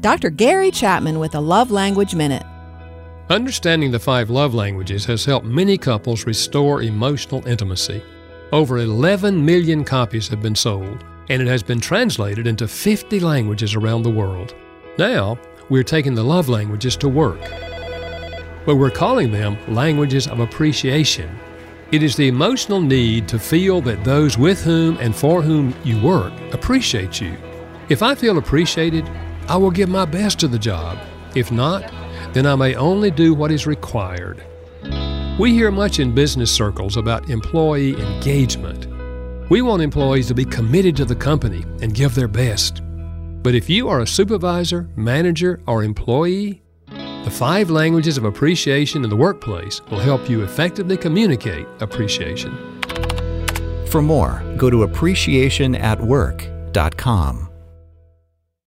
Dr. Gary Chapman with a Love Language Minute. Understanding the five love languages has helped many couples restore emotional intimacy. Over 11 million copies have been sold, and it has been translated into 50 languages around the world. Now, we're taking the love languages to work. But we're calling them languages of appreciation. It is the emotional need to feel that those with whom and for whom you work appreciate you. If I feel appreciated, I will give my best to the job. If not, then I may only do what is required. We hear much in business circles about employee engagement. We want employees to be committed to the company and give their best. But if you are a supervisor, manager, or employee, the five languages of appreciation in the workplace will help you effectively communicate appreciation. For more, go to appreciationatwork.com.